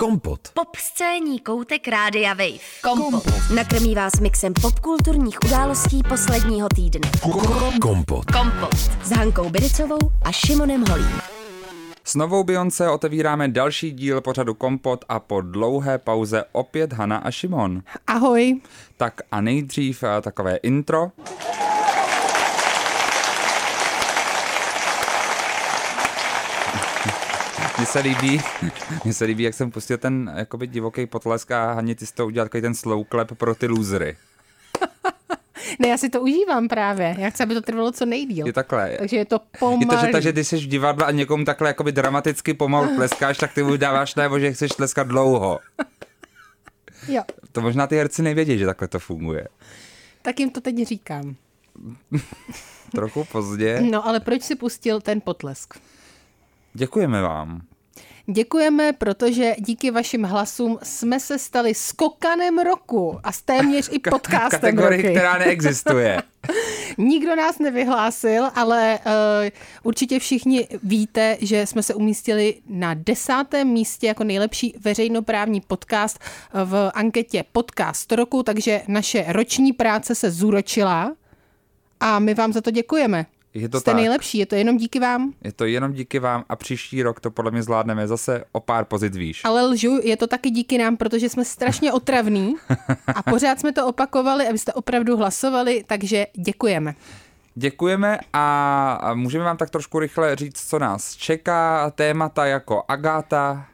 Kompot. Pop scéní koutek Rádia Wave. Kompot. Nakrmí vás mixem popkulturních událostí posledního týdne. Kompot. Kompot. S Hankou Biricovou a Šimonem Holím. S novou Beyoncé otevíráme další díl pořadu Kompot a po dlouhé pauze opět Hana a Šimon. Ahoj. Tak a nejdřív eh, takové intro. Mně se líbí, mně se líbí, jak jsem pustil ten jakoby divoký potlesk a Haně, ty jsi to udělal takový ten slow clap pro ty losery. Ne, já si to užívám právě. Já chci, aby to trvalo co nejdíl. Je takhle. Takže je to Je pomalý. to, že, takže ty jsi v divadle a někomu takhle jakoby dramaticky pomalu tleskáš, tak ty mu dáváš najevo, že chceš tleskat dlouho. Jo, To možná ty herci nevědí, že takhle to funguje. tak jim to teď říkám. Trochu pozdě. No, ale proč si pustil ten potlesk? Děkujeme vám. Děkujeme, protože díky vašim hlasům jsme se stali skokanem roku a s téměř i podcastem Kategorii, roky. která neexistuje. Nikdo nás nevyhlásil, ale uh, určitě všichni víte, že jsme se umístili na desátém místě jako nejlepší veřejnoprávní podcast v anketě Podcast roku, takže naše roční práce se zúročila a my vám za to děkujeme. Je to Jste tak. nejlepší, je to jenom díky vám. Je to jenom díky vám a příští rok to podle mě zvládneme zase o pár pozit výš. Ale lžu, je to taky díky nám, protože jsme strašně otravní a pořád jsme to opakovali, abyste opravdu hlasovali, takže děkujeme. Děkujeme a a můžeme vám tak trošku rychle říct, co nás čeká. Témata jako Agáta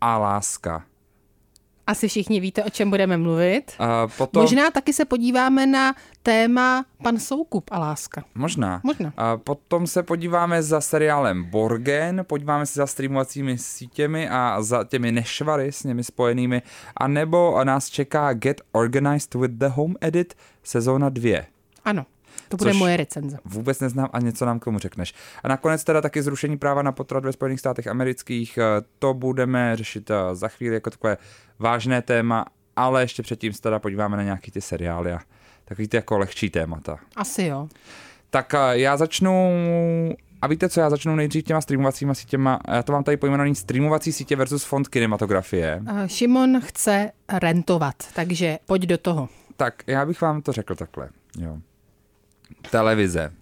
a láska. Asi všichni víte, o čem budeme mluvit. A potom, Možná taky se podíváme na téma Pan Soukup a láska. Možná. Možná. A potom se podíváme za seriálem Borgen, podíváme se za streamovacími sítěmi a za těmi nešvary s nimi spojenými, a nebo nás čeká Get Organized with the Home Edit sezóna 2. Ano, to bude moje recenze. Vůbec neznám a něco nám k tomu řekneš. A nakonec teda taky zrušení práva na potrat ve Spojených státech amerických. eh, To budeme řešit eh, za chvíli jako takové vážné téma, ale ještě předtím se teda podíváme na nějaký ty seriály a takový ty jako lehčí témata. Asi jo. Tak eh, já začnu, a víte co, já začnu nejdřív těma streamovacíma sítěma, já to mám tady pojmenovaný streamovací sítě versus fond kinematografie. Eh, Šimon chce rentovat, takže pojď do toho. Tak já bych vám to řekl takhle, jo. Televize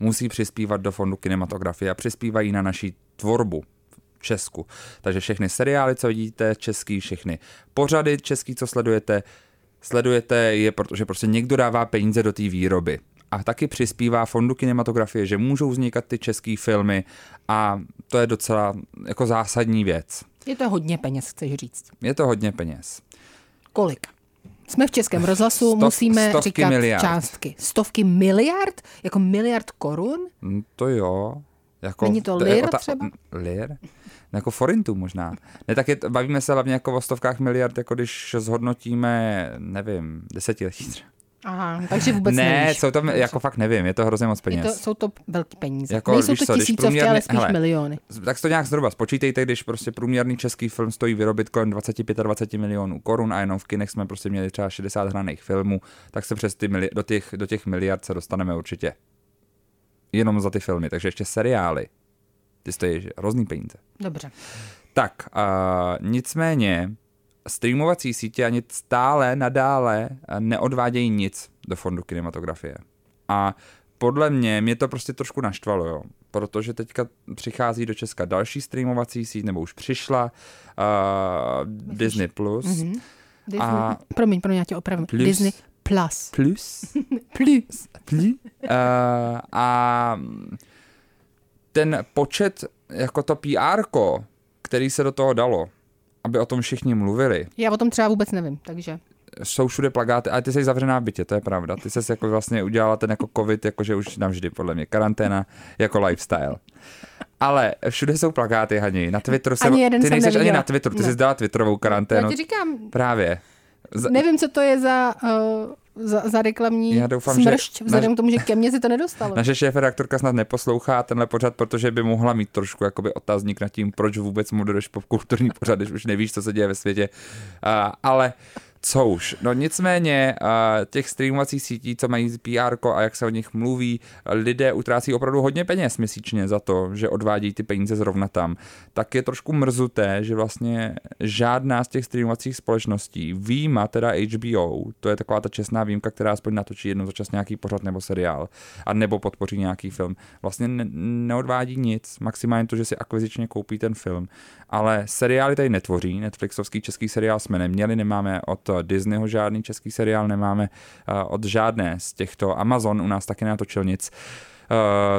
musí přispívat do fondu kinematografie a přispívají na naší tvorbu v Česku. Takže všechny seriály, co vidíte, český, všechny pořady český, co sledujete, sledujete je, protože prostě někdo dává peníze do té výroby. A taky přispívá fondu kinematografie, že můžou vznikat ty české filmy a to je docela jako zásadní věc. Je to hodně peněz, chceš říct. Je to hodně peněz. Kolik? Jsme v Českém rozhlasu, Stov- musíme stovky říkat miliard. částky. Stovky miliard? Jako miliard korun? Mm, To jo. Jako, Není to lir ota- třeba? Lir? No, Jako forintů možná. Ne, tak je, bavíme se hlavně jako o stovkách miliard, jako když zhodnotíme, nevím, desetiletí třeba. Aha, takže vůbec ne, nevíš. jsou to, jako fakt nevím, je to hrozně moc Je peněz. to, jsou to velké peníze. Jako, Nejsou to co, tisícovky, průměrný- ale spíš hele, miliony. Tak to nějak zhruba spočítejte, když prostě průměrný český film stojí vyrobit kolem 25-20 milionů korun a jenom v kinech jsme prostě měli třeba 60 hraných filmů, tak se přes ty mili- do, těch, do těch miliard se dostaneme určitě. Jenom za ty filmy, takže ještě seriály. Ty stojí že hrozný peníze. Dobře. Tak, uh, nicméně streamovací sítě ani stále nadále eh, neodvádějí nic do fondu kinematografie. A podle mě mě to prostě trošku naštvalo, jo. Protože teďka přichází do Česka další streamovací síť, nebo už přišla, uh, Disney+. Plus. Mhm. Disney, A- promiň, promiň, já tě opravdu. Plus. Disney Plus. Plus. Plus. Uh, a ten počet, jako to PR, který se do toho dalo, aby o tom všichni mluvili, Já o tom třeba vůbec nevím, takže. jsou všude plagáty, ale ty jsi zavřená v bytě, to je pravda. Ty jsi jako vlastně udělala ten jako covid, jakože už navždy, podle mě, karanténa jako lifestyle. Ale všude jsou plagáty, Hani. Na Twitteru jsem, Ani jeden ty nejseš ani na Twitteru, ty Ne. jsi dala Twitterovou Já karanténu. ti říkám, Právě. Z, nevím, co to je za, uh, za, za reklamní Já doufám, že smršť, vzhledem naš- k tomu, že ke mně se to nedostalo. naše šéf redaktorka snad neposlouchá tenhle pořad, protože by mohla mít trošku jakoby otazník nad tím, proč vůbec moderuješ popkulturní pořad, když už nevíš, co se děje ve světě. Uh, ale Co už. No nicméně uh, těch streamovacích sítí, co mají PR a jak se o nich mluví, lidé utrácí opravdu hodně peněz měsíčně za to, že odvádí ty peníze zrovna tam. Tak je trošku mrzuté, že vlastně žádná z těch streamovacích společností, výjima teda HBO, to je taková ta čestná výjimka, která aspoň natočí jednou za čas nějaký pořad nebo seriál, a nebo podpoří nějaký film, vlastně ne- neodvádí nic, maximálně to, že si akvizičně koupí ten film. Ale seriály tady netvoří, Netflixovský český seriál jsme neměli, nemáme od Disneyho žádný český seriál, nemáme od žádné z těchto, Amazon u nás taky natočil nic. Uh,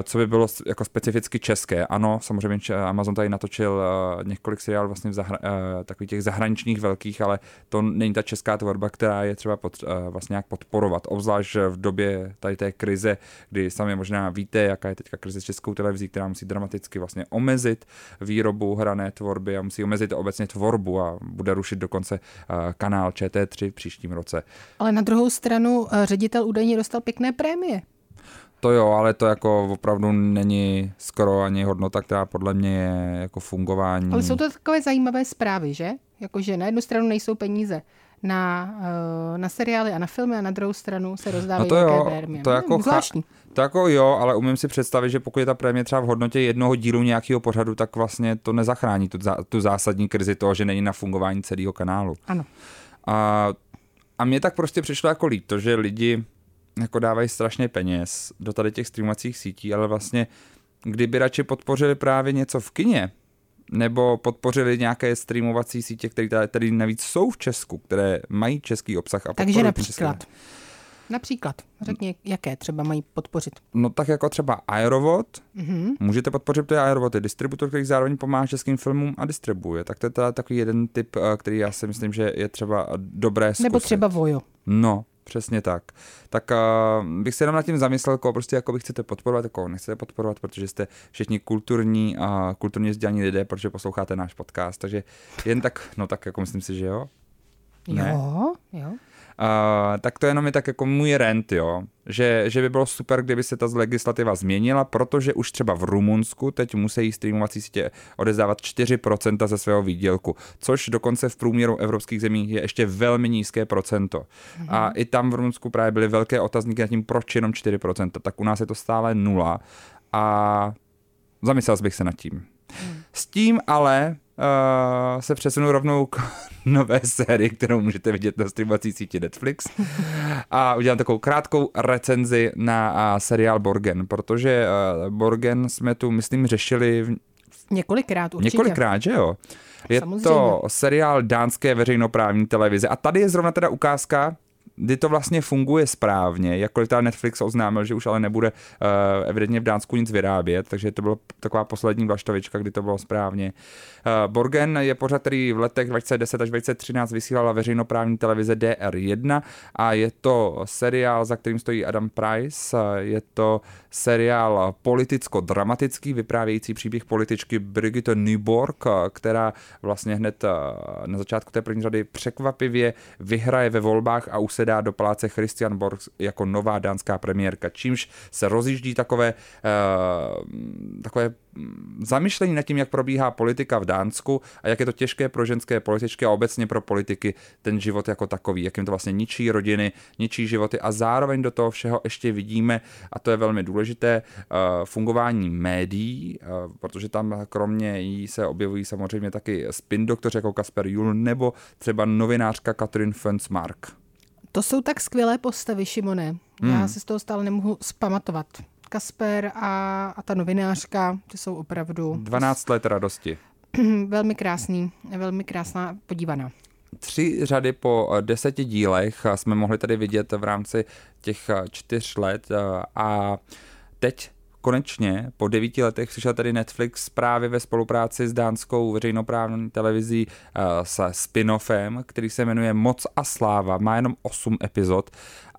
co by bylo jako specificky české. Ano, samozřejmě Amazon tady natočil uh, několik seriálů vlastně v zahra- uh, takových těch zahraničních velkých, ale to není ta česká tvorba, která je třeba pod, vlastně nějak podporovat. Obzvlášť v době tady té krize, kdy sami možná víte, jaká je teďka krize s českou televizí, která musí dramaticky vlastně omezit výrobu hrané tvorby a musí omezit obecně tvorbu a bude rušit dokonce kanál ČT3 v příštím roce. Ale na druhou stranu ředitel údajně dostal pěkné prémie to jo, ale to jako opravdu není skoro ani hodnota, která podle mě je jako fungování. Ale jsou to takové zajímavé zprávy, že? Jakože na jednu stranu nejsou peníze na, eh, na seriály a na filmy a na druhou stranu se rozdávají no to jo, prémie. To jako, hmm, to jako jo, ale umím si představit, že pokud je ta prémie třeba v hodnotě jednoho dílu nějakého pořadu, tak vlastně to nezachrání tu, tu zásadní krizi toho, že není na fungování celého kanálu. Ano. A, a mně tak prostě přišlo jako líto, že lidi jako dávají strašně peněz do tady těch streamovacích sítí, ale vlastně kdyby radši podpořili právě něco v kině, nebo podpořili nějaké streamovací sítě, které tady, tady navíc jsou v Česku, které mají český obsah. A Takže například. České. Například, řekni, jaké třeba mají podpořit. No tak jako třeba Aerovod, mm-hmm. můžete podpořit, to je Aerovod, je distributor, který zároveň pomáhá českým filmům a distribuje. Tak to je teda takový jeden typ, eh, který já si myslím, že je třeba dobré zkusit. Nebo třeba Vojo. No, Přesně tak. Tak uh, bych se jenom nad tím zamyslel, koho prostě jako chcete podporovat, jako nechcete podporovat, protože jste všichni kulturní a kulturně vzdělaní lidé, protože posloucháte náš podcast, takže jen tak, no tak jako myslím si, že jo. Ne? Jo, jo. Uh, tak to jenom je tak jako můj rent, jo. Že, že by bylo super, kdyby se ta legislativa změnila, protože už třeba v Rumunsku teď musí streamovací sítě odezdávat 4% ze svého výdělku, což dokonce v průměru evropských zemí je ještě velmi nízké procento. Mm-hmm. A i tam v Rumunsku právě byly velké otazníky nad tím, proč jenom 4%, tak u nás je to stále nula. A zamyslel bych se nad tím. Mm. S tím ale uh, se přesunu rovnou k nové sérii, kterou můžete vidět na streamovací síti Netflix. A udělám takovou krátkou recenzi na uh, seriál Borgen, protože uh, Borgen jsme tu, myslím, řešili v... Několikrát určitě. Několikrát, že jo? Je Samozřejmě. to seriál dánské veřejnoprávní televize a tady je zrovna teda ukázka kdy to vlastně funguje správně, jakkoliv ta Netflix oznámil, že už ale nebude uh, evidentně v Dánsku nic vyrábět, takže to byla taková poslední vlaštovička, kdy to bylo správně. Uh, Borgen je pořad, který v letech 2010 až 2013 vysílala veřejnoprávní televize DR1 a je to seriál, za kterým stojí Adam Price. Je to seriál politicko-dramatický, vyprávějící příběh političky Brigitte Nyborg, která vlastně hned uh, na začátku té první řady překvapivě vyhraje ve volbách a usedí dá do paláce Christian Borg jako nová dánská premiérka, čímž se rozjíždí takové, uh, takové zamyšlení nad tím, jak probíhá politika v Dánsku a jak je to těžké pro ženské političky a obecně pro politiky ten život jako takový, jak jim to vlastně ničí rodiny, ničí životy a zároveň do toho všeho ještě vidíme, a to je velmi důležité, uh, fungování médií, uh, protože tam kromě jí se objevují samozřejmě taky spin doktoři jako Kasper Jul nebo třeba novinářka Katrin Fensmark. To jsou tak skvělé postavy, Šimone. Hmm. Já se z toho stále nemohu spamatovat. Kasper a, a ta novinářka, ty jsou opravdu... 12 let radosti. velmi krásný, velmi krásná podívaná. Tři řady po deseti dílech jsme mohli tady vidět v rámci těch čtyř let a teď konečně po devíti letech přišel tady Netflix právě ve spolupráci s dánskou veřejnoprávní televizí uh, se spin-offem, který se jmenuje Moc a sláva. Má jenom 8 epizod,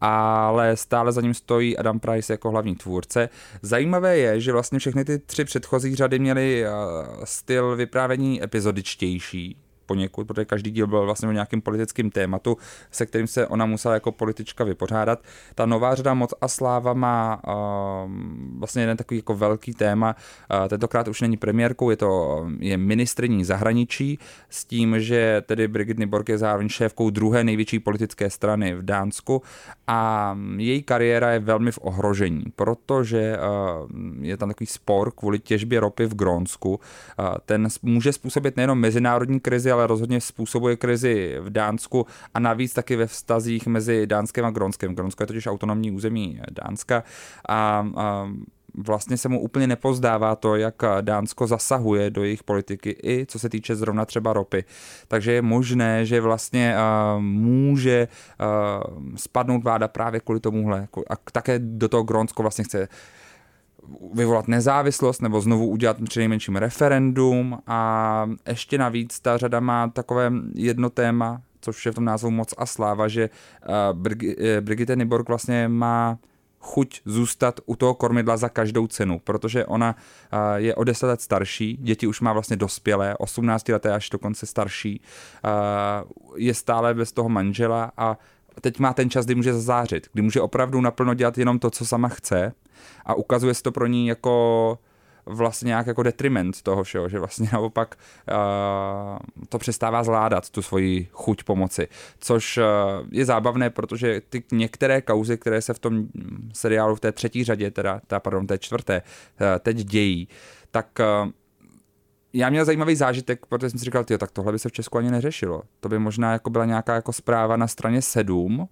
ale stále za ním stojí Adam Price jako hlavní tvůrce. Zajímavé je, že vlastně všechny ty tři předchozí řady měly uh, styl vyprávění epizodičtější, poněkud, protože každý díl byl vlastně o nějakém politickém tématu, se kterým se ona musela jako politička vypořádat. Ta nová řada Moc a sláva má uh, vlastně jeden takový jako velký téma. Uh, tentokrát už není premiérkou, je to je ministrní zahraničí s tím, že tedy Brigitte Nyborg je zároveň šéfkou druhé největší politické strany v Dánsku a její kariéra je velmi v ohrožení, protože uh, je tam takový spor kvůli těžbě ropy v Grónsku. Uh, ten může způsobit nejenom mezinárodní krizi, ale rozhodně způsobuje krizi v Dánsku a navíc taky ve vztazích mezi Dánskem a Grónskem. Grónsko je totiž autonomní území Dánska a, a vlastně se mu úplně nepozdává to, jak Dánsko zasahuje do jejich politiky, i co se týče zrovna třeba ropy. Takže je možné, že vlastně uh, může uh, spadnout vláda právě kvůli tomuhle. A také do toho Grónsko vlastně chce vyvolat nezávislost nebo znovu udělat přinejmenším referendum a ještě navíc ta řada má takové jedno téma, což je v tom názvu Moc a sláva, že uh, Brigitte Nyborg vlastně má chuť zůstat u toho kormidla za každou cenu, protože ona je o 10 let starší, děti už má vlastně dospělé, 18 leté až dokonce starší, je stále bez toho manžela a teď má ten čas, kdy může zazářit, kdy může opravdu naplno dělat jenom to, co sama chce a ukazuje se to pro ní jako vlastně nějak jako detriment toho všeho, že vlastně naopak uh, to přestává zvládat, tu svoji chuť pomoci, což uh, je zábavné, protože ty některé kauzy, které se v tom seriálu v té třetí řadě, teda, ta, pardon, té čtvrté, uh, teď dějí, tak uh, já měl zajímavý zážitek, protože jsem si říkal, tyjo, tak tohle by se v Česku ani neřešilo. To by možná jako byla nějaká jako zpráva na straně 7,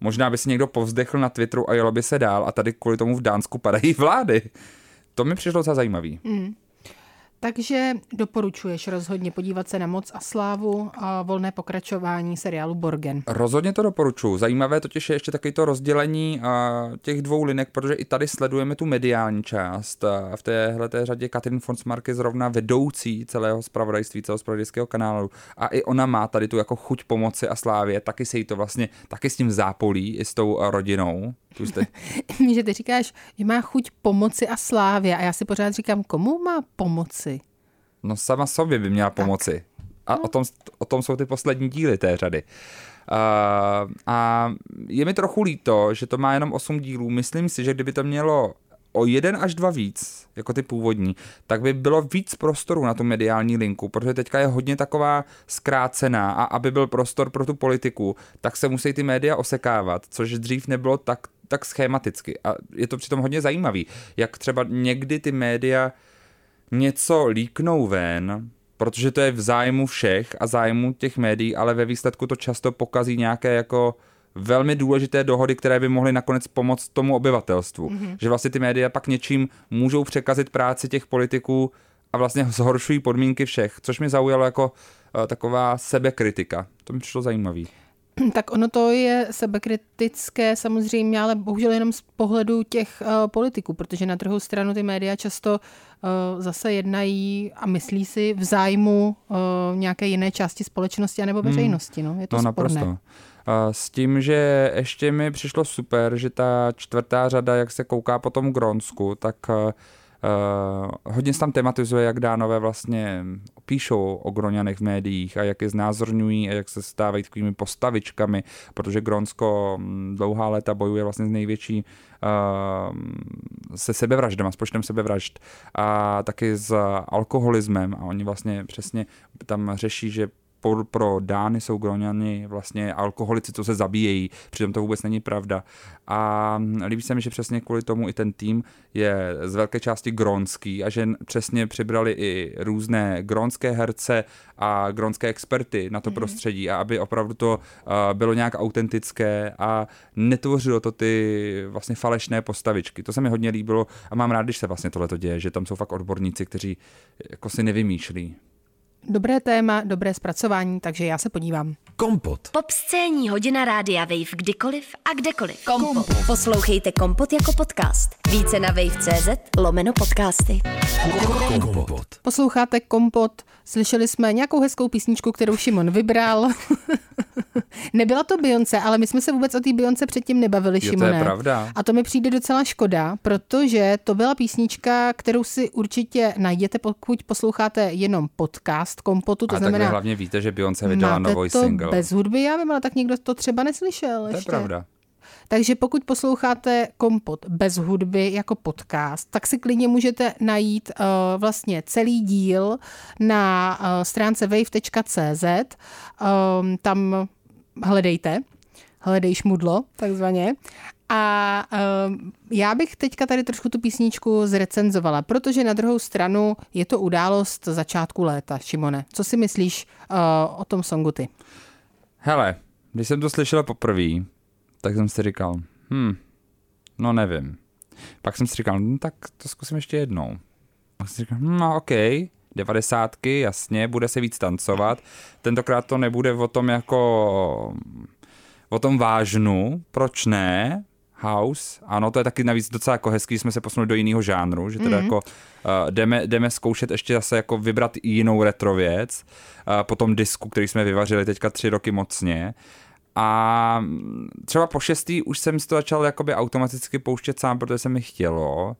možná by si někdo povzdechl na Twitteru a jelo by se dál a tady kvůli tomu v Dánsku padají vlády. To mi přišlo za zajímavý. Mm. Takže doporučuješ rozhodně podívat se na Moc a slávu a volné pokračování seriálu Borgen. Rozhodně to doporučuji. Zajímavé totiž je ještě taky to rozdělení těch dvou linek, protože i tady sledujeme tu mediální část. V téhle té řadě Katrin Fonsmark je zrovna vedoucí celého spravodajství, celého spravodajského kanálu. A i ona má tady tu jako chuť pomoci a slávě, taky se jí to vlastně, taky s tím zápolí i s tou rodinou. Tu jste... že ty říkáš, že má chuť pomoci a slávě a já si pořád říkám, komu má pomoci? No sama sobě by měla pomoci. Tak. A no. o, tom, o tom jsou ty poslední díly té řady. Uh, a je mi trochu líto, že to má jenom 8 dílů. Myslím si, že kdyby to mělo o jeden až dva víc, jako ty původní, tak by bylo víc prostoru na tu mediální linku, protože teďka je hodně taková zkrácená a aby byl prostor pro tu politiku, tak se musí ty média osekávat, což dřív nebylo tak, tak schematicky. A je to přitom hodně zajímavý, jak třeba někdy ty média něco líknou ven, protože to je v zájmu všech a zájmu těch médií, ale ve výsledku to často pokazí nějaké jako velmi důležité dohody, které by mohly nakonec pomoct tomu obyvatelstvu. Mm-hmm. Že vlastně ty média pak něčím můžou překazit práci těch politiků a vlastně zhoršují podmínky všech, což mi zaujalo jako uh, taková sebekritika. To mi přišlo zajímavé. Tak ono to je sebekritické samozřejmě, ale bohužel jenom z pohledu těch uh, politiků, protože na druhou stranu ty média často uh, zase jednají a myslí si v zájmu uh, nějaké jiné části společnosti anebo hmm. veřejnosti. No, je to no, sporné. Naprosto. S tím, že ještě mi přišlo super, že ta čtvrtá řada, jak se kouká po tom Gronsku, tak Uh, hodně se tam tematizuje, jak dánové vlastně píšou o Groňanech v médiích a jak je znázorňují a jak se stávají takovými postavičkami, protože Gronsko hm, dlouhá léta bojuje vlastně s největší uh, se sebevraždama, s počtem sebevražd a taky s alkoholismem a oni vlastně přesně tam řeší, že pro, pro Dány jsou Groňany vlastně alkoholici, co se zabíjejí, přitom to vůbec není pravda. A líbí se mi, že přesně kvůli tomu i ten tým je z velké části gronský a že přesně přibrali i různé gronské herce a gronské experty na to mm-hmm. prostředí a aby opravdu to uh, bylo nějak autentické a netvořilo to ty vlastně falešné postavičky. To se mi hodně líbilo a mám rád, když se vlastně tohle děje, že tam jsou fakt odborníci, kteří jako si nevymýšlí. Dobré téma, dobré zpracování, takže já se podívám. Kompot. Pop scéní hodina rádia Wave kdykoliv a kdekoliv. Kompot. Kompot. Poslouchejte Kompot jako podcast. Více na wave.cz lomeno podcasty. Kompot. Posloucháte Kompot. Slyšeli jsme nějakou hezkou písničku, kterou Šimon vybral. Nebyla to Beyoncé, ale my jsme se vůbec o té Beyoncé předtím nebavili, Jo, to je pravda. A to mi přijde docela škoda, protože to byla písnička, kterou si určitě najdete, pokud posloucháte jenom podcast Kompotu, to A tak znamená, hlavně víte, že Beyoncé vydala nový to single. bez hudby, já vím, ale tak někdo to třeba neslyšel To je ještě. pravda. Takže pokud posloucháte Kompot bez hudby jako podcast, tak si klidně můžete najít uh, vlastně celý díl na uh, stránce wave.cz. Um, tam hledejte, hledej šmudlo, takzvaně. A um, já bych teďka tady trošku tu písničku zrecenzovala, protože na druhou stranu je to událost začátku léta, Šimone. Co si myslíš uh, o tom songu ty? Hele, když jsem to slyšel poprvé, tak jsem si říkal, hm, no nevím. Pak jsem si říkal, no tak to zkusím ještě jednou. Pak jsem si říkal, hm, no ok, devadesátky, jasně, bude se víc tancovat. Tentokrát to nebude o tom jako, o tom vážnu, proč ne? House, ano, to je taky navíc docela jako hezký, že jsme se posunuli do jiného žánru, že teda mm. jako uh, jdeme, jdeme zkoušet ještě zase jako vybrat jinou retro věc, uh, po tom disku, který jsme vyvařili teďka tři roky mocně. A mm, třeba po šestý už jsem si to začal jakoby automaticky pouštět sám, protože se mi chtělo.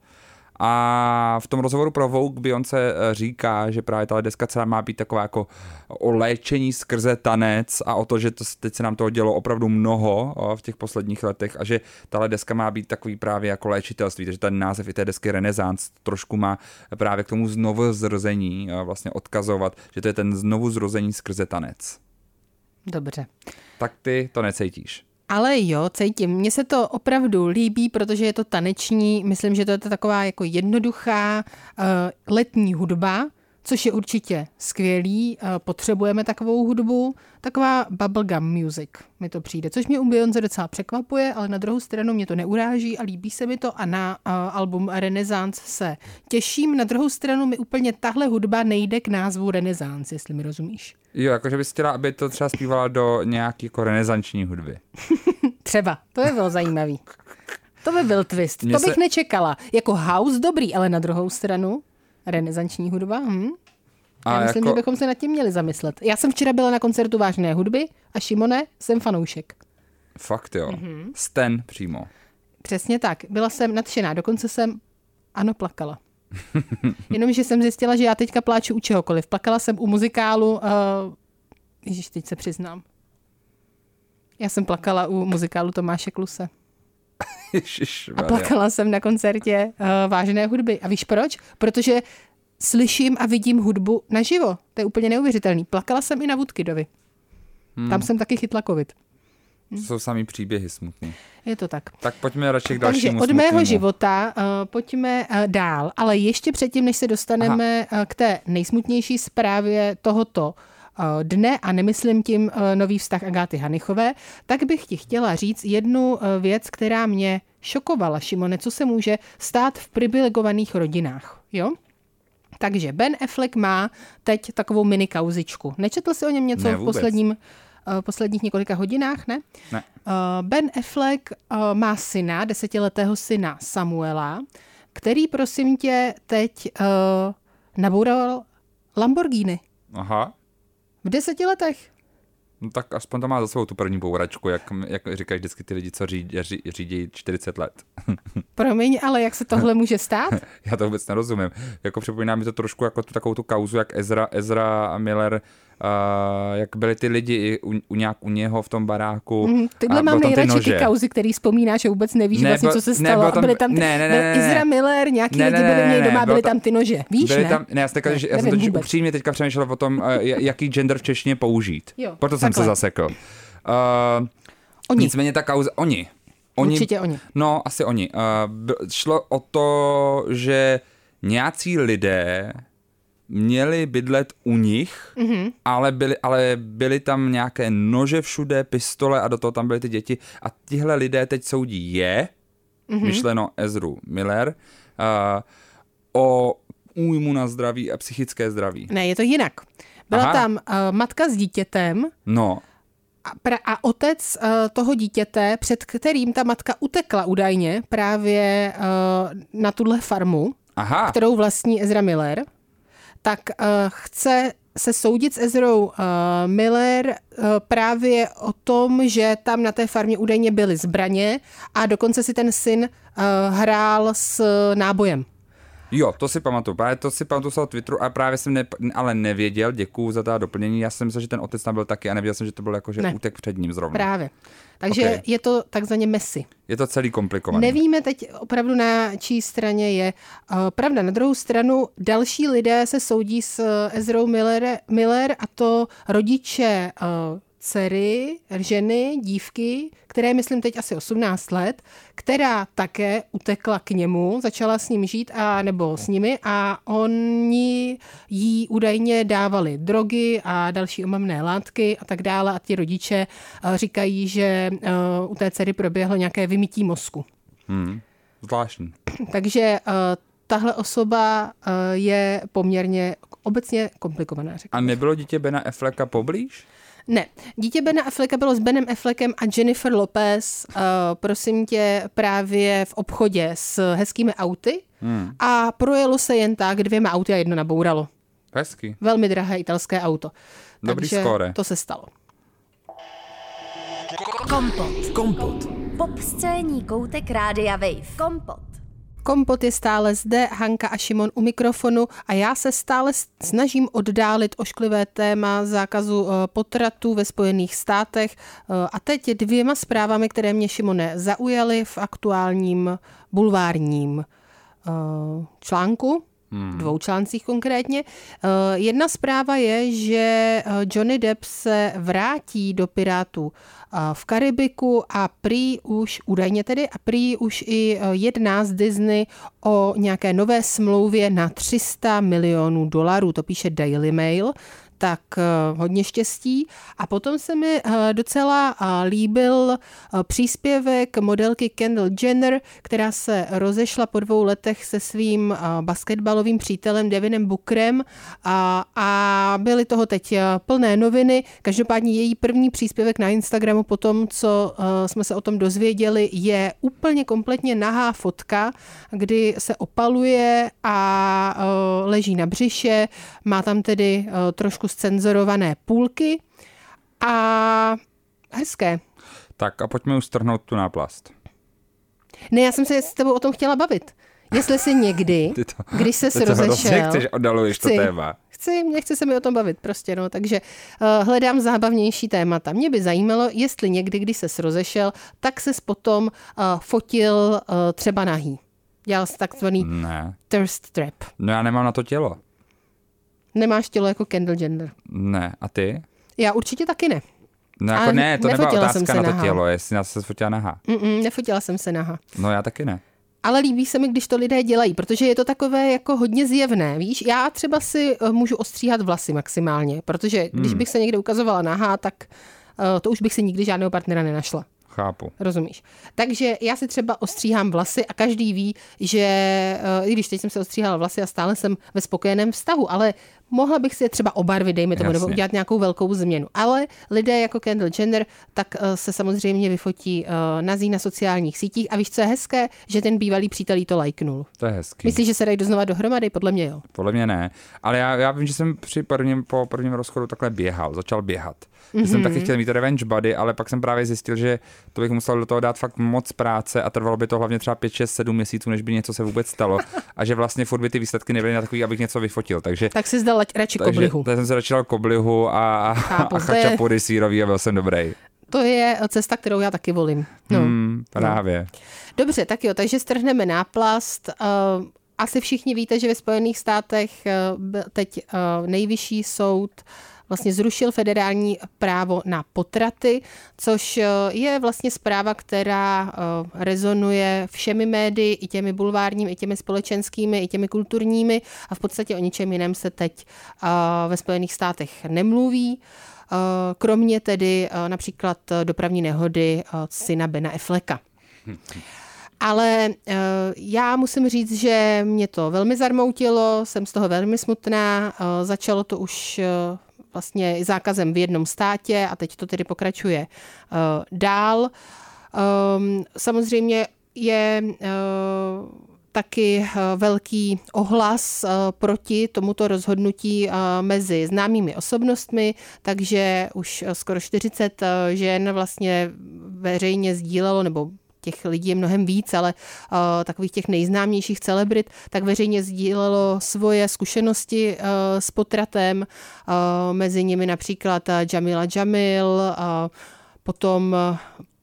A v tom rozhovoru pro Vogue Beyoncé eh, říká, že právě ta deska celá má být taková jako o léčení skrze tanec a o to, že to, teď se nám toho dělo opravdu mnoho o, v těch posledních letech a že tahle deska má být takový právě jako léčitelství, takže ten název i té desky Renaissance trošku má právě k tomu znovu zrození vlastně odkazovat, že to je ten znovu zrození skrze tanec. Dobře. Tak ty to necítíš. Ale jo, cítím. Mně se to opravdu líbí, protože je to taneční. Myslím, že to je to taková jako jednoduchá uh, letní hudba, což je určitě skvělý. Uh, potřebujeme takovou hudbu. Taková bubblegum music mi to přijde, což mě u Beyoncé docela překvapuje, ale na druhou stranu mě to neuráží a líbí se mi to a na uh, album Renaissance se těším. Na druhou stranu mi úplně tahle hudba nejde k názvu Renaissance, jestli mi rozumíš. Jo, jakože bys chtěla, aby to třeba zpívala do nějaké jako renesanční hudby. Třeba, to by bylo zajímavý. To by byl twist, Mně to bych se- nečekala. Jako house dobrý, ale na druhou stranu renesanční hudba, hm? Já A myslím, jako- že bychom se nad tím měli zamyslet. Já jsem včera byla na koncertu vážné hudby a Šimone, jsem fanoušek. Fakt jo. Mhm. Mm-hmm. Sten přímo. Přesně tak. Byla jsem nadšená, dokonce jsem, ano, plakala. Jenomže jsem zjistila, že já teďka pláču u čehokoliv. Plakala jsem u muzikálu, uh, Ježíš, teď se přiznám. Já jsem plakala u muzikálu Tomáše Kluse. A plakala jsem na koncertě uh, vážné hudby. A víš proč? Protože slyším a vidím hudbu naživo. To je úplně neuvěřitelný. Plakala jsem i na Woodkidovi. Hmm. Tam jsem taky chytla covid. To jsou samý příběhy smutný. Je to tak. Tak pojďme radši k Takže dalšímu od mého smutnému. života uh, pojďme uh, dál, ale ještě předtím, než se dostaneme uh, k té nejsmutnější zprávě tohoto uh, dne, a nemyslím tím uh, nový vztah Agáty Hanichové, tak bych ti chtěla říct jednu uh, věc, která mě šokovala, Šimone, co se může stát v privilegovaných rodinách. Jo? Takže Ben Affleck má teď takovou mini kauzičku. Nečetl jsi o něm něco Ne, v posledním, uh, posledních několika hodinách, ne? Ne. Uh, Ben Affleck uh, má syna, desetiletého syna Samuela, který, prosím tě, teď uh, naboural Lamborghini. Aha. V deseti letech. No tak aspoň to má za svou tu první bouračku, jak, jak říkají vždycky ty lidi, co řídí, ří, řídí 40 let. Promiň, ale jak se tohle může stát? Já to vůbec nerozumím. Jako připomíná mi to trošku jako tu, takovou tu kauzu, jak Ezra, Ezra Miller, uh, jak byli ty lidi i u, u nějak u něho v tom baráku. Mhm, Tyhle mám ty nejradši ty nože. kauzy, který vzpomínáš, že vůbec nevíš Ne, vlastně, co se ne, stalo. byl tam- byli tam ty, ne, ne, ne, ne, ne. Izra Miller, nějaký Ne, lidi ne, byli ne, ne, doma, byl byly tam- ty nože. Víš, byli ne? Tam, ne, já jsem, teďka, Ne, já jsem totiž vůbec. upřímně teďka přemýšlel o tom, uh, jaký gender v češtině použít. Jo, Proto jsem se zasekl. Uh, Oni. Nicméně ta kauza, oni. oni Určitě oni. No, asi oni. Uh, šlo o to, že nějací lidé měli bydlet u nich, Mhm. mm-hmm. ale, byli, ale byly tam nějaké nože všude, pistole a do toho tam byly ty děti. A tihle lidé teď soudí je, Mhm. mm-hmm. myšleno Ezru Miller, uh, o újmu na zdraví a psychické zdraví. Ne, je to jinak. Byla Aha. tam uh, matka s dítětem No, a, pra, a otec uh, toho dítěte, před kterým ta matka utekla údajně právě uh, na tuhle farmu, aha, kterou vlastní Ezra Miller, tak uh, chce se soudit s Ezrou uh, Miller uh, právě o tom, že tam na té farmě údajně byly zbraně a dokonce si ten syn hrál s nábojem. Jo, to si pamatuju. Právě to si pamatuju z toho Twitteru a právě jsem ne, ale nevěděl, děkuju za ta doplnění. Já jsem myslel, že ten otec tam byl taky a nevěděl jsem, že to byl jako, že Ne. útek před ním zrovna. Právě. Takže Ok. okay. je to takzvaně messy. Je to celý komplikovaný. Nevíme teď opravdu na čí straně je. Uh, pravda, na druhou stranu další lidé se soudí s uh, Ezrou Miller, Miller a to rodiče uh, dcery, ženy, dívky, které myslím teď asi 18 let, která také utekla k němu, začala s ním žít a nebo s nimi a oni jí údajně dávali drogy a další omamné látky a tak dále a ti rodiče uh, říkají, že uh, u té dcery proběhlo nějaké vymítí mozku. Hmm. Zvláštní. Takže uh, tahle osoba je poměrně obecně komplikovaná. Řekl. A nebylo dítě Bena Afflecka poblíž? Ne, dítě Bena Afflecka bylo s Benem Affleckem a Jennifer Lopez, uh, prosím tě, právě v obchodě s hezkými auty hmm. a projelo se jen tak dvěma auty a jedno nabouralo. Hezky. Velmi drahé italské auto. Dobrý Takže skóre. to se stalo. Kompot. Kompot. Pop scéní koutek Rádia Wave. Kompot. Kompot je stále zde, Hanka a Šimon u mikrofonu a já se stále snažím oddálit ošklivé téma zákazu eh, potratů ve Spojených státech eh, a teď dvěma zprávami, které mě Šimone zaujaly v aktuálním bulvárním eh, článku, v dvou článcích konkrétně. Eh, Jedna zpráva je, že eh, Johnny Depp se vrátí do Pirátů eh, v Karibiku a prý už, údajně tedy, a prý už i jedná z Disney o nějaké nové smlouvě na 300 milionů dolarů, to píše Daily Mail tak eh, hodně štěstí. A potom se mi eh, docela eh, líbil příspěvek modelky Kendall Jenner, která se rozešla po dvou letech se svým basketbalovým přítelem Devinem Bookerem a, a byly toho teď plné noviny. Každopádně její první příspěvek na Instagramu po tom, co jsme se o tom dozvěděli, je úplně kompletně nahá fotka, kdy se opaluje a leží na břiše, má tam tedy trošku scenzorované půlky a hezké. Tak a pojďme už strhnout tu náplast. Ne, já jsem se s tebou o tom chtěla bavit. Jestli si někdy, Ty to, když se ty to hrozně rozešel... chceš, oddaluješ to Chci. téma. Chci, mě chce se mi o tom bavit prostě, no, takže uh, hledám zábavnější témata. Mě by zajímalo, jestli někdy, když se rozešel, tak se potom uh, fotil uh, třeba nahý. Dělal jsi takzvaný Ne. thirst trap. No já nemám na to tělo. Nemáš tělo jako Kendall Jenner. Ne. A ty? Já určitě taky ne. No jako ne, to nebyla otázka se na to nahá. tělo, jestli nás se fotila nahá. Mm-mm, nefotila jsem se naha. No já taky ne. Ale líbí se mi, když to lidé dělají, protože je to takové jako hodně zjevné, víš? Já třeba si eh, můžu ostříhat vlasy maximálně, protože když Hmm. bych se někde ukazovala nahá, tak eh, to už bych si nikdy žádného partnera nenašla. Chápu. Rozumíš? Takže já si třeba ostříhám vlasy a každý ví, že eh, i když teď jsem se ostříhala vlasy a stále jsem ve spokojeném vztahu, ale mohla bych si je třeba obarvit, dejme tomu, nebo Jasně. udělat nějakou velkou změnu. Ale lidé jako Kendall Jenner, tak eh, se samozřejmě vyfotí eh, nazí na sociálních sítích a víš, co je hezké, že ten bývalý přítel jí to lajknul. To je hezký. Myslíš, že se dají doznova dohromady? Podle mě jo. Podle mě ne. Ale já, já vím, že jsem při prvním, po prvním rozchodu takhle běhal, začal běhat. Mm-hmm. Jsem taky chtěl mít revenge body, ale pak jsem právě zjistil, že to bych musel do toho dát fakt moc práce a trvalo by to hlavně třeba 5, 6, 7 měsíců, než by něco se vůbec stalo. A že vlastně furt by ty výsledky nebyly na takový, abych něco vyfotil. Takže Tak si zdal lať- radši takže koblihu. tady jsem se začal koblihu a, a, Chápu, chačapury sírový a byl jsem dobrý. To je cesta, kterou já taky volím. No. Hmm, právě. Dobře, tak jo, takže strhneme náplast. Eh, Asi všichni víte, že ve Spojených státech eh, teď eh, nejvyšší soud vlastně zrušil federální právo na potraty, což eh, je vlastně zpráva, která eh, rezonuje všemi médii, i těmi bulvárními, i těmi společenskými, i těmi kulturními a v podstatě o ničem jiném se teď eh, ve Spojených státech nemluví. Kromě tedy například dopravní nehody eh, syna Bena Afflecka. Ale já musím říct, že mě to velmi zarmoutilo, jsem z toho velmi smutná. Začalo to už vlastně zákazem v jednom státě a teď to tedy pokračuje uh, dál. Um, samozřejmě je uh, taky velký ohlas proti tomuto rozhodnutí mezi známými osobnostmi, takže už skoro 40 žen vlastně veřejně sdílelo nebo těch lidí je mnohem víc, ale uh, takových těch nejznámějších celebrit, tak veřejně sdílelo svoje zkušenosti uh, s potratem, uh, mezi nimi například uh, Jamila Jamil, uh, potom uh,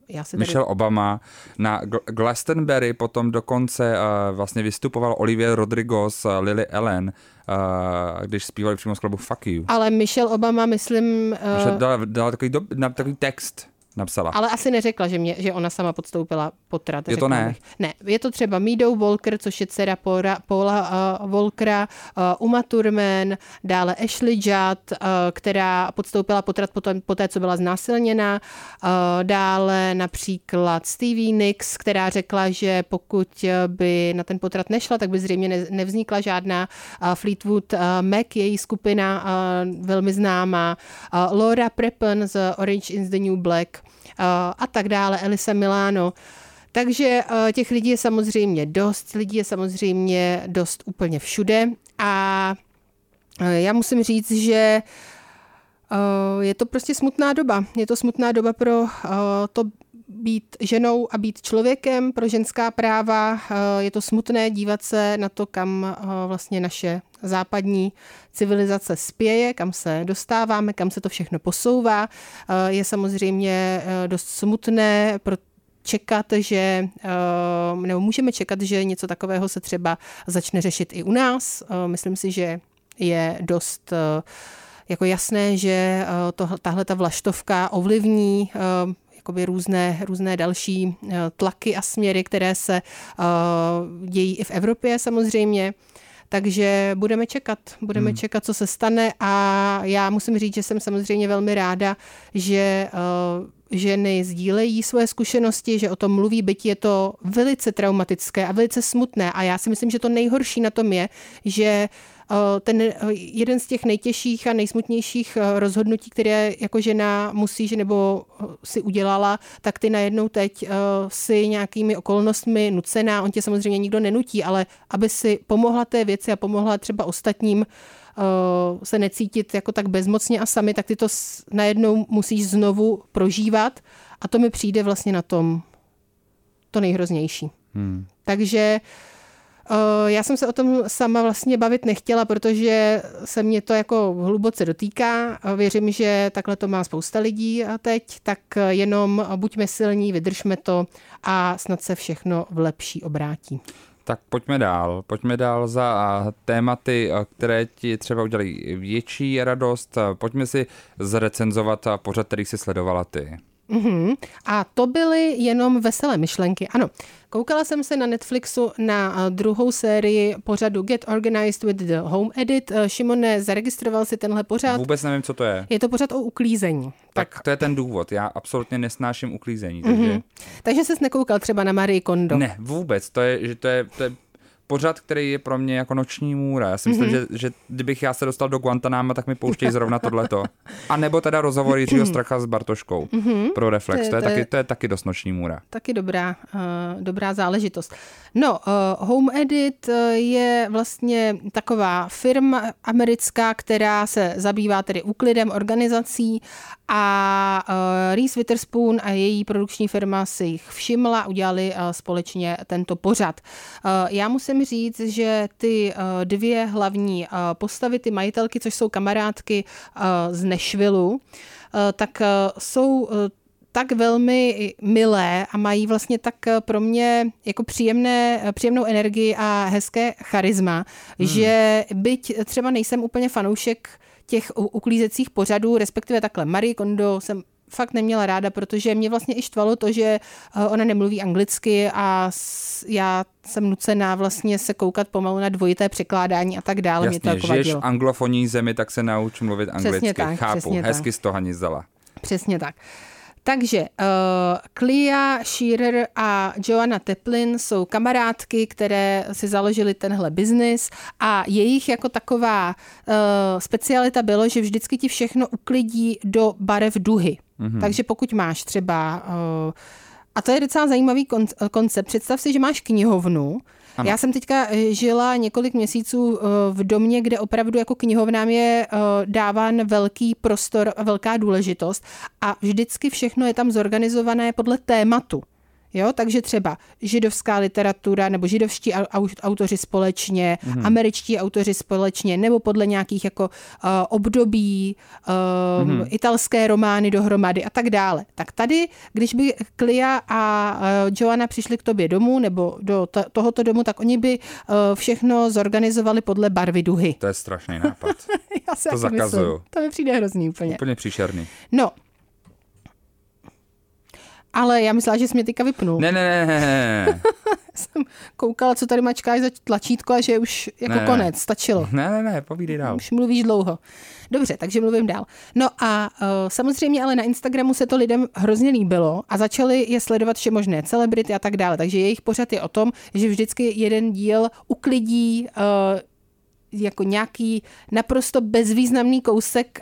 já tady... Michelle Obama, na Glastonbury potom dokonce uh, vlastně vystupoval Olivia Rodrigo s Lily Ellen, uh, když zpívali přímo z klubu Fuck You. Ale Michelle Obama, myslím... Uh... Dala, dala takový, do, na, takový text napsala. Ale asi neřekla, že, mě, že ona sama podstoupila potrat. Je to ne? Bych. Ne, je to třeba Meadow Walker, což je dcera Paula, Paula uh, Walkera, uh, Uma Thurman, dále Ashley Judd, uh, která podstoupila potrat potom, poté, co byla znásilněna. Uh, dále například Stevie Nicks, která řekla, že pokud by na ten potrat nešla, tak by zřejmě ne, nevznikla žádná uh, Fleetwood uh, Mac, její skupina uh, velmi známá. Uh, Laura Prepon z Orange is the New Black a tak dále, Elisa Milano. Takže těch lidí je samozřejmě dost, lidí je samozřejmě dost úplně všude a já musím říct, že je to prostě smutná doba. Je to smutná doba pro to být ženou a být člověkem, pro ženská práva. Je to smutné dívat se na to, kam vlastně naše západní civilizace spěje, kam se dostáváme, kam se to všechno posouvá. Eh, je samozřejmě eh, dost smutné, pro čekat, že, eh, nebo můžeme čekat, že něco takového se třeba začne řešit i u nás. Myslím si, že je dost jako jasné, že to, tahle ta vlaštovka ovlivní jakoby různé, různé další tlaky a směry, které se dějí i v Evropě samozřejmě. Takže budeme čekat, budeme hmm. čekat, co se stane a já musím říct, že jsem samozřejmě velmi ráda, že uh, ženy sdílejí svoje zkušenosti, že o tom mluví, byť je to velice traumatické a velice smutné. A já si myslím, že to nejhorší na tom je, že uh, Eh, ten eh, jeden z těch nejtěžších a nejsmutnějších eh, rozhodnutí, které jako žena musí, že nebo si udělala, tak ty najednou teď si nějakými okolnostmi nucená, on tě samozřejmě nikdo nenutí, ale aby si pomohla té věci a pomohla třeba ostatním, se necítit jako tak bezmocně a sami, tak ty to najednou musíš znovu prožívat a to mi přijde vlastně na tom to nejhroznější. Hmm. Takže uh, Eh, já jsem se o tom sama vlastně bavit nechtěla, protože se mě to jako hluboce dotýká. Věřím, že takhle to má spousta lidí a teď, tak jenom buďme silní, vydržme to a snad se všechno v lepší obrátí. Tak pojďme dál. Pojďme dál za tématy, které ti třeba udělají větší radost. Pojďme si zrecenzovat pořad, který si sledovala ty. Mm-hmm. A to byly jenom veselé myšlenky. Ano, koukala jsem se na Netflixu na eh, druhou sérii pořadu Get Organized with the Home Edit. Eh, Šimone, zaregistroval si tenhle pořad? Vůbec nevím, co to je. Je to pořad o uklízení. Tak, tak to je ten důvod. Já absolutně nesnáším uklízení. Takže, mm-hmm. takže jsi nekoukal třeba na Marie Kondo? Ne, vůbec. To je, že to je, to je pořad, který je pro mě jako noční můra. Já si myslím, mm-hmm. že, že kdybych já se dostal do Guantanama, tak mi pouštějí zrovna tohleto. A nebo teda rozhovor Jiřího Stracha s Bartoškou mm-hmm. pro Reflex. To je, to, je, to, je, taky, to je taky dost noční můra. Taky dobrá, uh, dobrá záležitost. No, uh, Home Edit eh, je vlastně taková firma americká, která se zabývá tedy úklidem organizací a uh, Reese Witherspoon a její produkční firma si jich všimla, udělali uh, společně tento pořad. Uh, já musím říct, že ty uh, dvě hlavní uh, postavy, ty majitelky, což jsou kamarádky uh, z Nešvilu, tak jsou tak velmi milé a mají vlastně tak pro mě jako příjemné, příjemnou energii a hezké charisma, hmm. že byť třeba nejsem úplně fanoušek těch uklízecích pořadů, respektive takhle Marie Kondo jsem fakt neměla ráda, protože mě vlastně i štvalo to, že eh, ona nemluví anglicky a já jsem nucená vlastně se koukat pomalu na dvojité překládání a tak dále. Jasně, mě to jako žiješ v anglofonní zemi, tak se nauč mluvit anglicky. Přesně tak, Chápu, přesně hezky tak. z toho zdala. Přesně tak. Takže uh, Clea Shearer a Joanna Teplin jsou kamarádky, které si založili tenhle biznis a jejich jako taková uh, specialita bylo, že vždycky ti všechno uklidí do barev duhy. Mm-hmm. Takže pokud máš třeba, uh, a to je docela zajímavý koncept, představ si, že máš knihovnu, Ano. Já jsem teďka eh, žila několik měsíců eh, v domě, kde opravdu jako knihovnám je eh, dáván velký prostor a velká důležitost a vždycky všechno je tam zorganizované podle tématu. Jo, takže třeba židovská literatura nebo židovští au- au- autoři společně, mm. američtí autoři společně, nebo podle nějakých jako uh, období, um, mm. italské romány dohromady a tak dále. Tak tady, když by Klia a uh, Joanna přišli k tobě domů nebo do t- tohoto domu, tak oni by uh, všechno zorganizovali podle barvy duhy. To je strašný nápad. Já se To taky myslím. zakazuju. To mi přijde hrozný úplně. Úplně příšerný. No. Ale já myslela, že jsi mě teďka vypnul. Ne, ne, ne, ne, jsem koukala, co tady mačkáš za tlačítko a že už jako Ne, ne. konec, stačilo. ne, ne, ne, povídej dál. Už mluvíš dlouho. Dobře, takže mluvím dál. No a uh, samozřejmě ale na Instagramu se to lidem hrozně líbilo a začali je sledovat vše možné celebrity a tak dále. Takže jejich pořad je o tom, že vždycky jeden díl uklidí uh, jako nějaký naprosto bezvýznamný kousek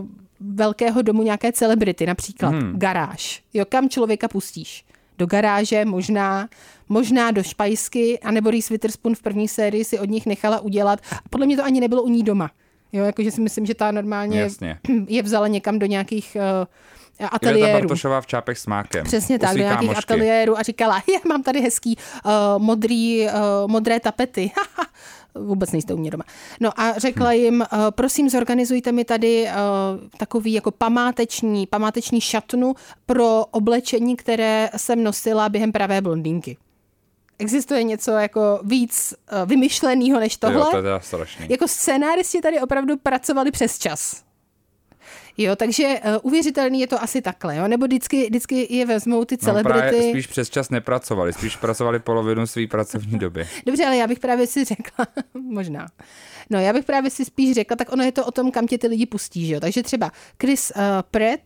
uh, velkého domu nějaké celebrity, například hmm. garáž. Jo, kam člověka pustíš? Do garáže, možná, možná do špajsky, anebo Reese Witherspoon v první sérii si od nich nechala udělat. A podle mě to ani nebylo u ní doma. Jo, jakože si myslím, že ta normálně Jasně. je vzala někam do nějakých uh, ateliérů. Bartošová v čápech s mákem. Přesně tak, do nějakých kámošky. ateliérů a říkala, je, mám tady hezký uh, modrý, uh, modré tapety. Vůbec nejste u mě doma. No a řekla Hm. jim, uh, prosím, zorganizujte mi tady uh, takový jako památeční, památeční šatnu pro oblečení, které jsem nosila během pravé blondýnky. Existuje něco jako víc uh, vymyšleného než tohle? Jo, to je strašný. Jako scénáristi tady opravdu pracovali přes čas. Jo, takže uh, uvěřitelný je to asi takhle, jo? Nebo vždycky, vždycky je vezmou ty No, právě celebrity. spíš přes čas nepracovali, spíš pracovali polovinu své pracovní doby. Dobře, ale já bych právě si řekla, možná. No, já bych právě si spíš řekla, tak ono je to o tom, kam tě ty lidi pustí, že jo? Takže třeba Chris uh, Pratt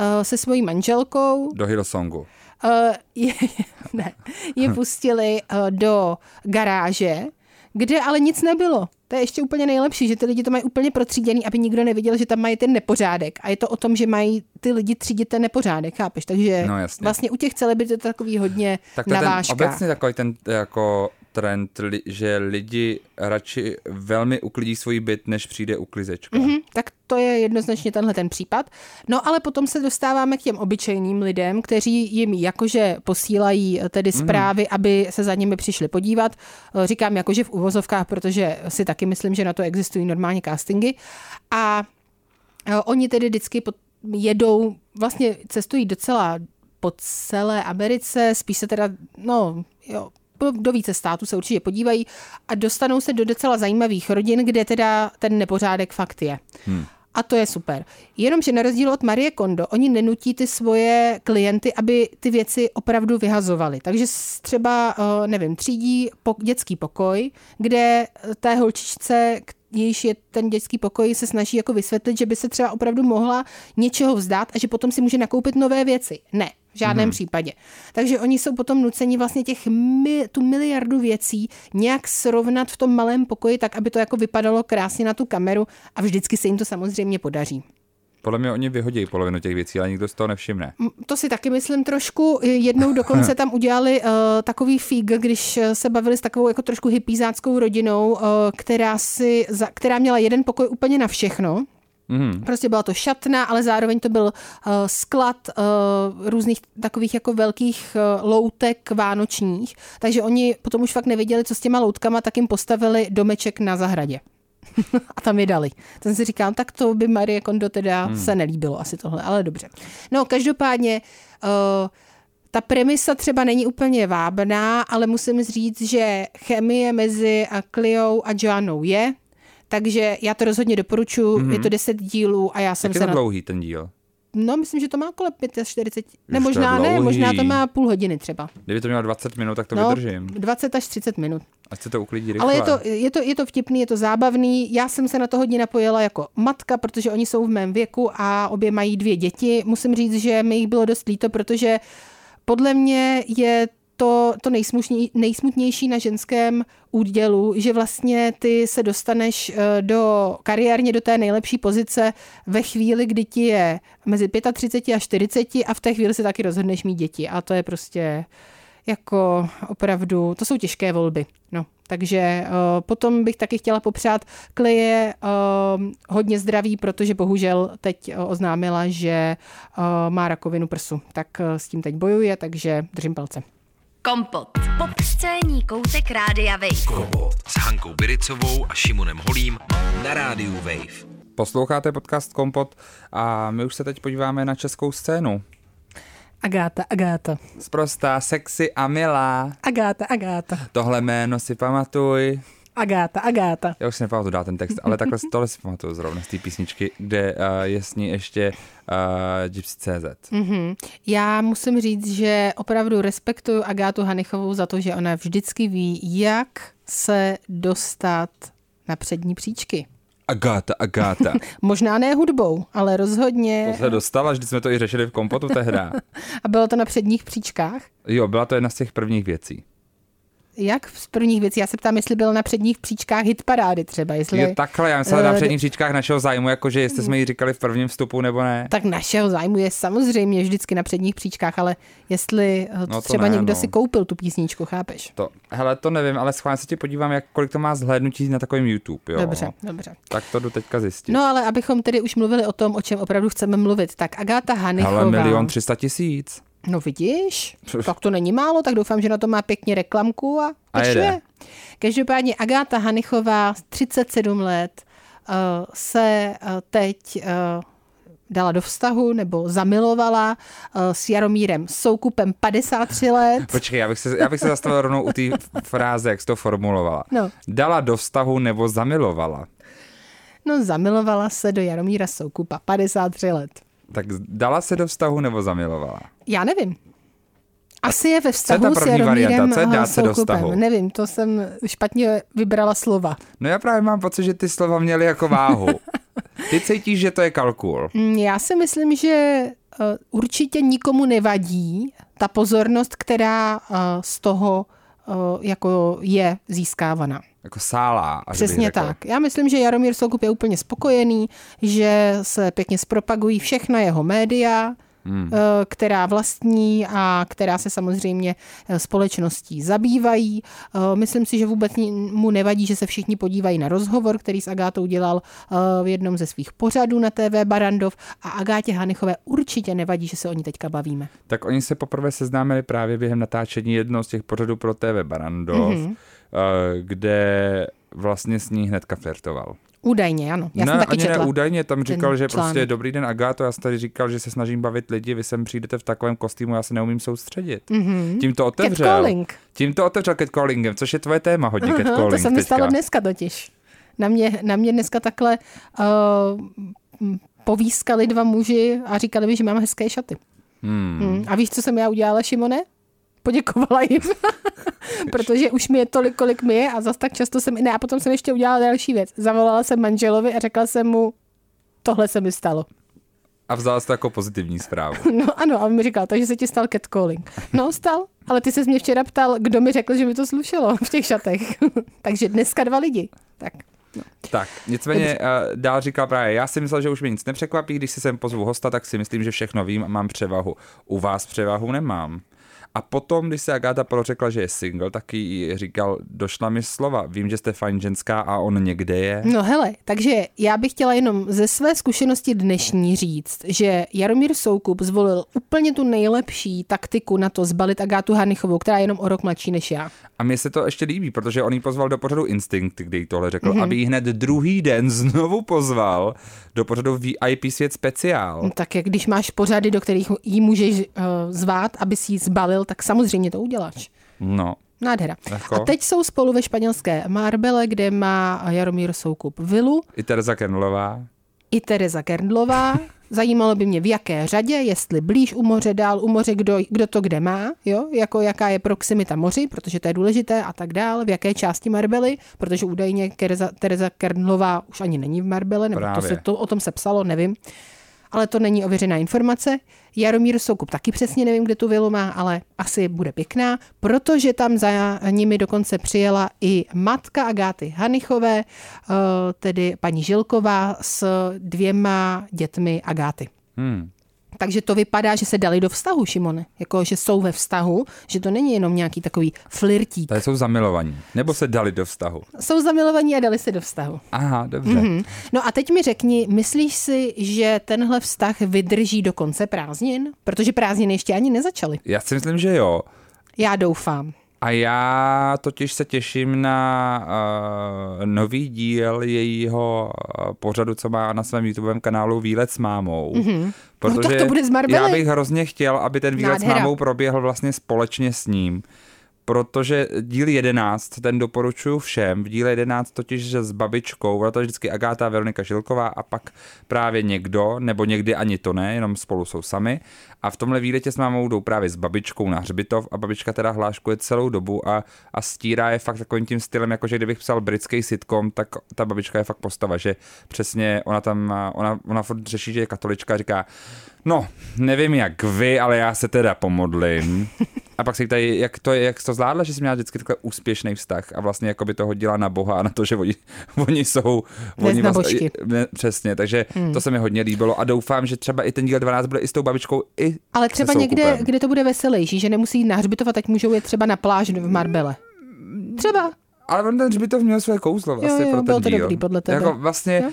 uh, se svojí manželkou Do Hillsongu. uh, je, ne, je pustili uh, do garáže, kde ale nic nebylo. To je ještě úplně nejlepší, že ty lidi to mají úplně protříděný, aby nikdo neviděl, že tam mají ten nepořádek. A je to o tom, že mají ty lidi třídit ten nepořádek, chápeš? Takže No, jasně. vlastně u těch celebrit je to takový hodně Tak to je ten navážka. obecně takový ten jako trend, li, že lidi radši velmi uklidí svůj byt, než přijde uklizečka. Mhm, tak to je jednoznačně tenhle ten případ. No ale potom se dostáváme k těm obyčejným lidem, kteří jim jakože posílají eh, tedy zprávy, aby se za nimi přišli podívat. Eh, Říkám jakože v uvozovkách, protože si taky myslím, že na to existují normálně castingy. A eh, oni tedy vždycky jedou, vlastně cestují docela po celé Americe, spíš se teda, no jo, do více států se určitě podívají a dostanou se do docela zajímavých rodin, kde teda ten nepořádek fakt je. Hmm. A to je super. Jenomže na rozdíl od Marie Kondo, oni nenutí ty svoje klienty, aby ty věci opravdu vyhazovali. Takže třeba, eh, nevím, třídí po, dětský pokoj, kde eh, té holčičce, jejíž je ten dětský pokoj, se snaží jako vysvětlit, že by se třeba opravdu mohla něčeho vzdát a že potom si může nakoupit nové věci. Ne, v žádném hmm. případě. Takže oni jsou potom nuceni vlastně těch mi, tu miliardu věcí nějak srovnat v tom malém pokoji, tak aby to jako vypadalo krásně na tu kameru a vždycky se jim to samozřejmě podaří. Podle mě oni vyhodí polovinu těch věcí, ale nikdo z toho nevšimne. To si taky myslím trošku. Jednou dokonce tam udělali uh, takový fík, když eh, se bavili s takovou jako trošku hypízáckou rodinou, uh, která, si, za, která měla jeden pokoj úplně na všechno. Mhm. Prostě byla to šatna, ale zároveň to byl uh, sklad uh, různých takových jako velkých uh, loutek vánočních. Takže oni potom už fakt nevěděli, co s těma loutkama, tak jim postavili domeček na zahradě. a tam je dali. Jsem si říkal, tak to by Marie Kondo teda hmm. se nelíbilo asi tohle, ale dobře. No, každopádně uh, ta premisa třeba není úplně vábná, ale musím říct, že chemie mezi Clio a Joannou je, takže já to rozhodně doporučuji, mm-hmm. je to 10 dílů a já jsem Jak je se to na... dlouhý ten díl? No, myslím, že to má kolem 45, ne, je možná ne, možná to má půl hodiny třeba. Kdyby to mělo 20 minut, tak to No, vydržím. 20 až 30 minut. Ať se to uklidí rychle. Ale je to, je, to, je to vtipný, je to zábavný. Já jsem se na to hodně napojila jako matka, protože oni jsou v mém věku a obě mají dvě děti. Musím říct, že mi jich bylo dost líto, protože podle mě je to, to nejsmutněj, nejsmutnější na ženském údělu, že vlastně ty se dostaneš eh, do kariérně do té nejlepší pozice ve chvíli, kdy ti je mezi 35 a 40 a v té chvíli se taky rozhodneš mít děti. A to je prostě jako opravdu, to jsou těžké volby. No, takže uh, potom bych taky chtěla popřát Kleje uh, hodně zdraví, protože bohužel teď oznámila, že uh, má rakovinu prsu. Tak s tím teď bojuje, takže držím palce. Kompot. Pop scéní koutek Rádia Wave. Kompot s Hankou Biricovou a Šimonem Holím na rádiu Wave. Posloucháte podcast Kompot a my už se teď podíváme na českou scénu. Agáta, Agáta. Sprostá, sexy a milá. Agáta, Agáta. Tohle jméno si pamatuj. Agáta, Agáta. Já už si nepamatuju dát ten text, ale takhle tohle si pamatuju zrovna z té písničky, kde uh, je s ní ještě uh, Gypsy.cz. Mm-hmm. Já musím říct, že opravdu respektuju Agátu Hanichovou za to, že ona vždycky ví, jak se dostat na přední příčky. Agáta, Agáta. Možná ne hudbou, ale rozhodně. To se dostala, vždyť jsme to i řešili v kompotu tehda. A bylo to na předních příčkách? Jo, byla to jedna z těch prvních věcí. Jak z prvních věcí? Já se ptám, jestli byl na předních příčkách hit parády třeba. Jestli, Jo, takhle, já myslela na eh, předních příčkách našeho zájmu, jakože jestli jsme ji říkali v prvním vstupu nebo ne. Tak našeho zájmu je samozřejmě vždycky na předních příčkách, ale jestli No třeba ne, někdo no. si koupil tu písničku, chápeš? To, hele, to nevím, ale schválně se ti podívám, jak, kolik to má zhlédnutí na takovém YouTube, jo. Dobře, dobře. Tak to jdu teďka zjistit. No ale abychom tedy už mluvili o tom, o čem opravdu chceme mluvit, tak Agáta Hanichová. ale milion tři sta tisíc. No vidíš, tak to není málo, tak doufám, že na to má pěkně reklamku a, A jede. Každopádně Agáta Hanichová, 37 let, uh, se uh, teď uh, dala do vztahu nebo zamilovala uh, s Jaromírem Soukupem 53 let. Počkej, já bych se, já bych se zastavil rovnou u té fráze, jak jsi to formulovala. No. Dala do vztahu nebo zamilovala. No zamilovala se do Jaromíra Soukupa, 53 let. Tak dala se do vztahu nebo zamilovala? Já nevím. Asi je ve ta vztahu s první Jaromírem varianta? Co je dát se do vztahu? Nevím, to jsem špatně vybrala slova. No já právě mám pocit, že ty slova měly jako váhu. Ty cítíš, že to je kalkul. Mm, Já si myslím, že eh, určitě nikomu nevadí ta pozornost, která eh, z toho eh, jako je získávaná. Jako sálá. Až bych Přesně tak. Já myslím, že Jaromír Soukup je úplně spokojený, že se pěkně zpropagují všechna jeho média, hmm. která vlastní a která se samozřejmě eh, společností zabývají. Eh, Myslím si, že vůbec mu nevadí, že se všichni podívají na rozhovor, který s Agátou dělal eh, v jednom ze svých pořadů na TV Barandov a Agátě Hanichové určitě nevadí, že se o ní teďka bavíme. Tak oni se poprvé seznámili právě během natáčení jednoho z těch pořadů pro TV Barandov, Mhm. mm-hmm. kde vlastně s ní hnedka flirtoval. Údajně, ano. Já ne, jsem taky ani četla. ne údajně, tam říkal, že článek. prostě dobrý den Agáto, já jsem tady říkal, že se snažím bavit lidi, vy sem přijdete v takovém kostýmu, já se neumím soustředit. Mm-hmm. Tím to otevřel. Catcalling. Tím to otevřel catcallingem, což je tvoje téma hodně catcalling Aha, to se mi stalo dneska totiž. Na mě, na mě dneska takhle uh, povískali dva muži a říkali mi, že mám hezké šaty. Hmm. Hmm. A víš, co jsem já udělala, Šimone? Poděkovala jim, protože už mi je tolik, kolik mi je a zas tak často jsem, ne, a potom jsem ještě udělala další věc. Zavolala jsem manželovi a řekla jsem mu, tohle se mi stalo. A vzala jsi to jako pozitivní zprávu. No ano, a on mi říkal, takže se ti stal catcalling. No, stal, ale ty se mě včera ptal, kdo mi řekl, že mi to slušelo v těch šatech. takže dneska dva lidi. Tak. Tak, nicméně uh, dál říkal právě, já si myslel, že už mě nic nepřekvapí, když si sem pozvu hosta, tak si myslím, že všechno vím a mám převahu. U vás převahu nemám. A potom, když se Agáta Polo řekla, že je single, tak jí říkal, došla mi slova, vím, že jste fajn ženská a on někde je. No hele, takže já bych chtěla jenom ze své zkušenosti dnešní říct, že Jaromír Soukup zvolil úplně tu nejlepší taktiku na to zbalit Agátu Hanichovou, která je jenom o rok mladší než já. A mně se to ještě líbí, protože on jí pozval do pořadu Instinct, kde jí tohle řekl, Mhm. mm-hmm. aby jí hned druhý den znovu pozval do pořadu VIP svět speciál. No, tak jak když máš pořady, do kterých jí můžeš uh, zvát, aby si ji zbalil, tak samozřejmě to uděláš. No, Nádhera. Jako? A teď jsou spolu ve španělské Marbele, kde má Jaromír Soukup vilu, i Tereza Kenlová. i Tereza Kerndlová. Zajímalo by mě, v jaké řadě, jestli blíž u moře, dál u moře, kdo, kdo to kde má, jo? Jako jaká je proximita moři, protože to je důležité a tak dál, v jaké části Marbely, protože údajně Tereza, Tereza Kerndlová už ani není v Marbele, nebo to se, to, o tom se psalo, nevím. Ale to není ověřená informace. Jaromír Soukup taky přesně nevím, kde tu vilu má, ale asi bude pěkná, protože tam za nimi dokonce přijela i matka Agáty Hanichové, eh, tedy paní Žilková s dvěma dětmi Agáty. Hmm. Takže to vypadá, že se dali do vztahu, Šimone. Jako, že jsou ve vztahu, že to není jenom nějaký takový flirtík. Tady jsou zamilovaní. Nebo se dali do vztahu. Jsou zamilovaní a dali se do vztahu. Aha, dobře. Mm-hmm. No a teď mi řekni, myslíš si, že tenhle vztah vydrží do konce prázdnin? Protože prázdniny ještě ani nezačaly. Já si myslím, že jo. Já doufám. A já totiž se těším na uh, nový díl jejího uh, pořadu, co má na svém YouTubovém kanálu Výlet s mámou. Mm-hmm. No tak to bude z já bych hrozně chtěl, aby ten výlet Nádhera. s mámou proběhl vlastně společně s ním. Protože díl 11, ten doporučuju všem, v díle 11 totiž že s babičkou, byla to vždycky Agáta Veronika Žilková a pak právě někdo, nebo někdy ani to ne, jenom spolu jsou sami. A v tomhle výletě s mámou jdou právě s babičkou na hřbitov a babička teda hláškuje celou dobu a, a stírá je fakt takovým tím stylem, jako že kdybych psal britský sitcom, tak ta babička je fakt postava, že přesně ona tam, ona, ona furt řeší, že je katolička říká, no, nevím jak vy, ale já se teda pomodlím. A pak se jí ptají, jak to, je, jak to zvládla, že jsi měla vždycky takhle úspěšný vztah a vlastně jako by to hodila na Boha a na to, že oni, oni jsou... Oni vlastně, ne, přesně, takže hmm. to se mi hodně líbilo a doufám, že třeba i ten díl 12 bude i s tou babičkou, i Ale třeba někde, kde to bude veselější, že nemusí jít na hřbitov a teď můžou jít třeba na pláž v Marbele. Třeba. Ale on ten hřbitov měl své kouzlo vlastně jo, pro ten bylo to díl. dobrý podle tebe. Jako vlastně Jo?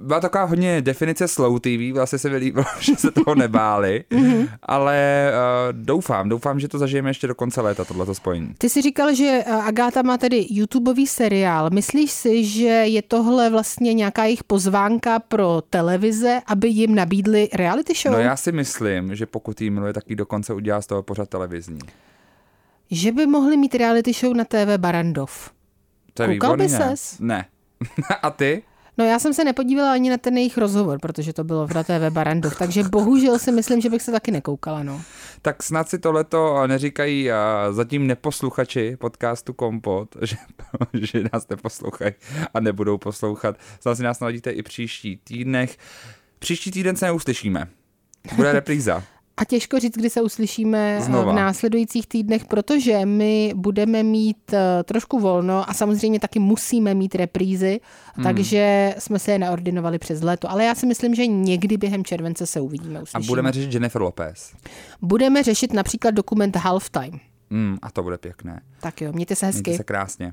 byla taková hodně definice slow TV, vlastně se mi líbilo, že se toho nebáli, Mhm. ale uh, doufám, doufám, že to zažijeme ještě do konce léta, tohleto spojení. Ty jsi říkal, že eh, Agáta má tedy YouTubeový seriál. Myslíš si, že je tohle vlastně nějaká jejich pozvánka pro televize, aby jim nabídli reality show? No já si myslím, že pokud jí miluje, tak jí dokonce udělá z toho pořad televizní. Že by mohli mít reality show na TV Barandov. To je Koukal výborný, by ne? ses? Ne. A ty? No já jsem se nepodívala ani na ten jejich rozhovor, protože to bylo v na TV Barandov, takže bohužel si myslím, že bych se taky nekoukala, no. Tak snad si tohleto neříkají a zatím neposluchači podcastu Kompot, že, že nás neposlouchají a nebudou poslouchat. Snad si nás naladíte i příští týdnech. Příští týden se neuslyšíme. Bude repríza. A těžko říct, kdy se uslyšíme eh, Znova. v následujících týdnech, protože my budeme mít eh, trošku volno a samozřejmě taky musíme mít reprízy, hmm. takže jsme se je naordinovali přes léto. Ale já si myslím, že někdy během července se uvidíme, A uslyšíme. budeme řešit Jennifer Lopez. budeme řešit například dokument Halftime. Mm, a to bude pěkné. Tak jo, mějte se hezky. Mějte se krásně.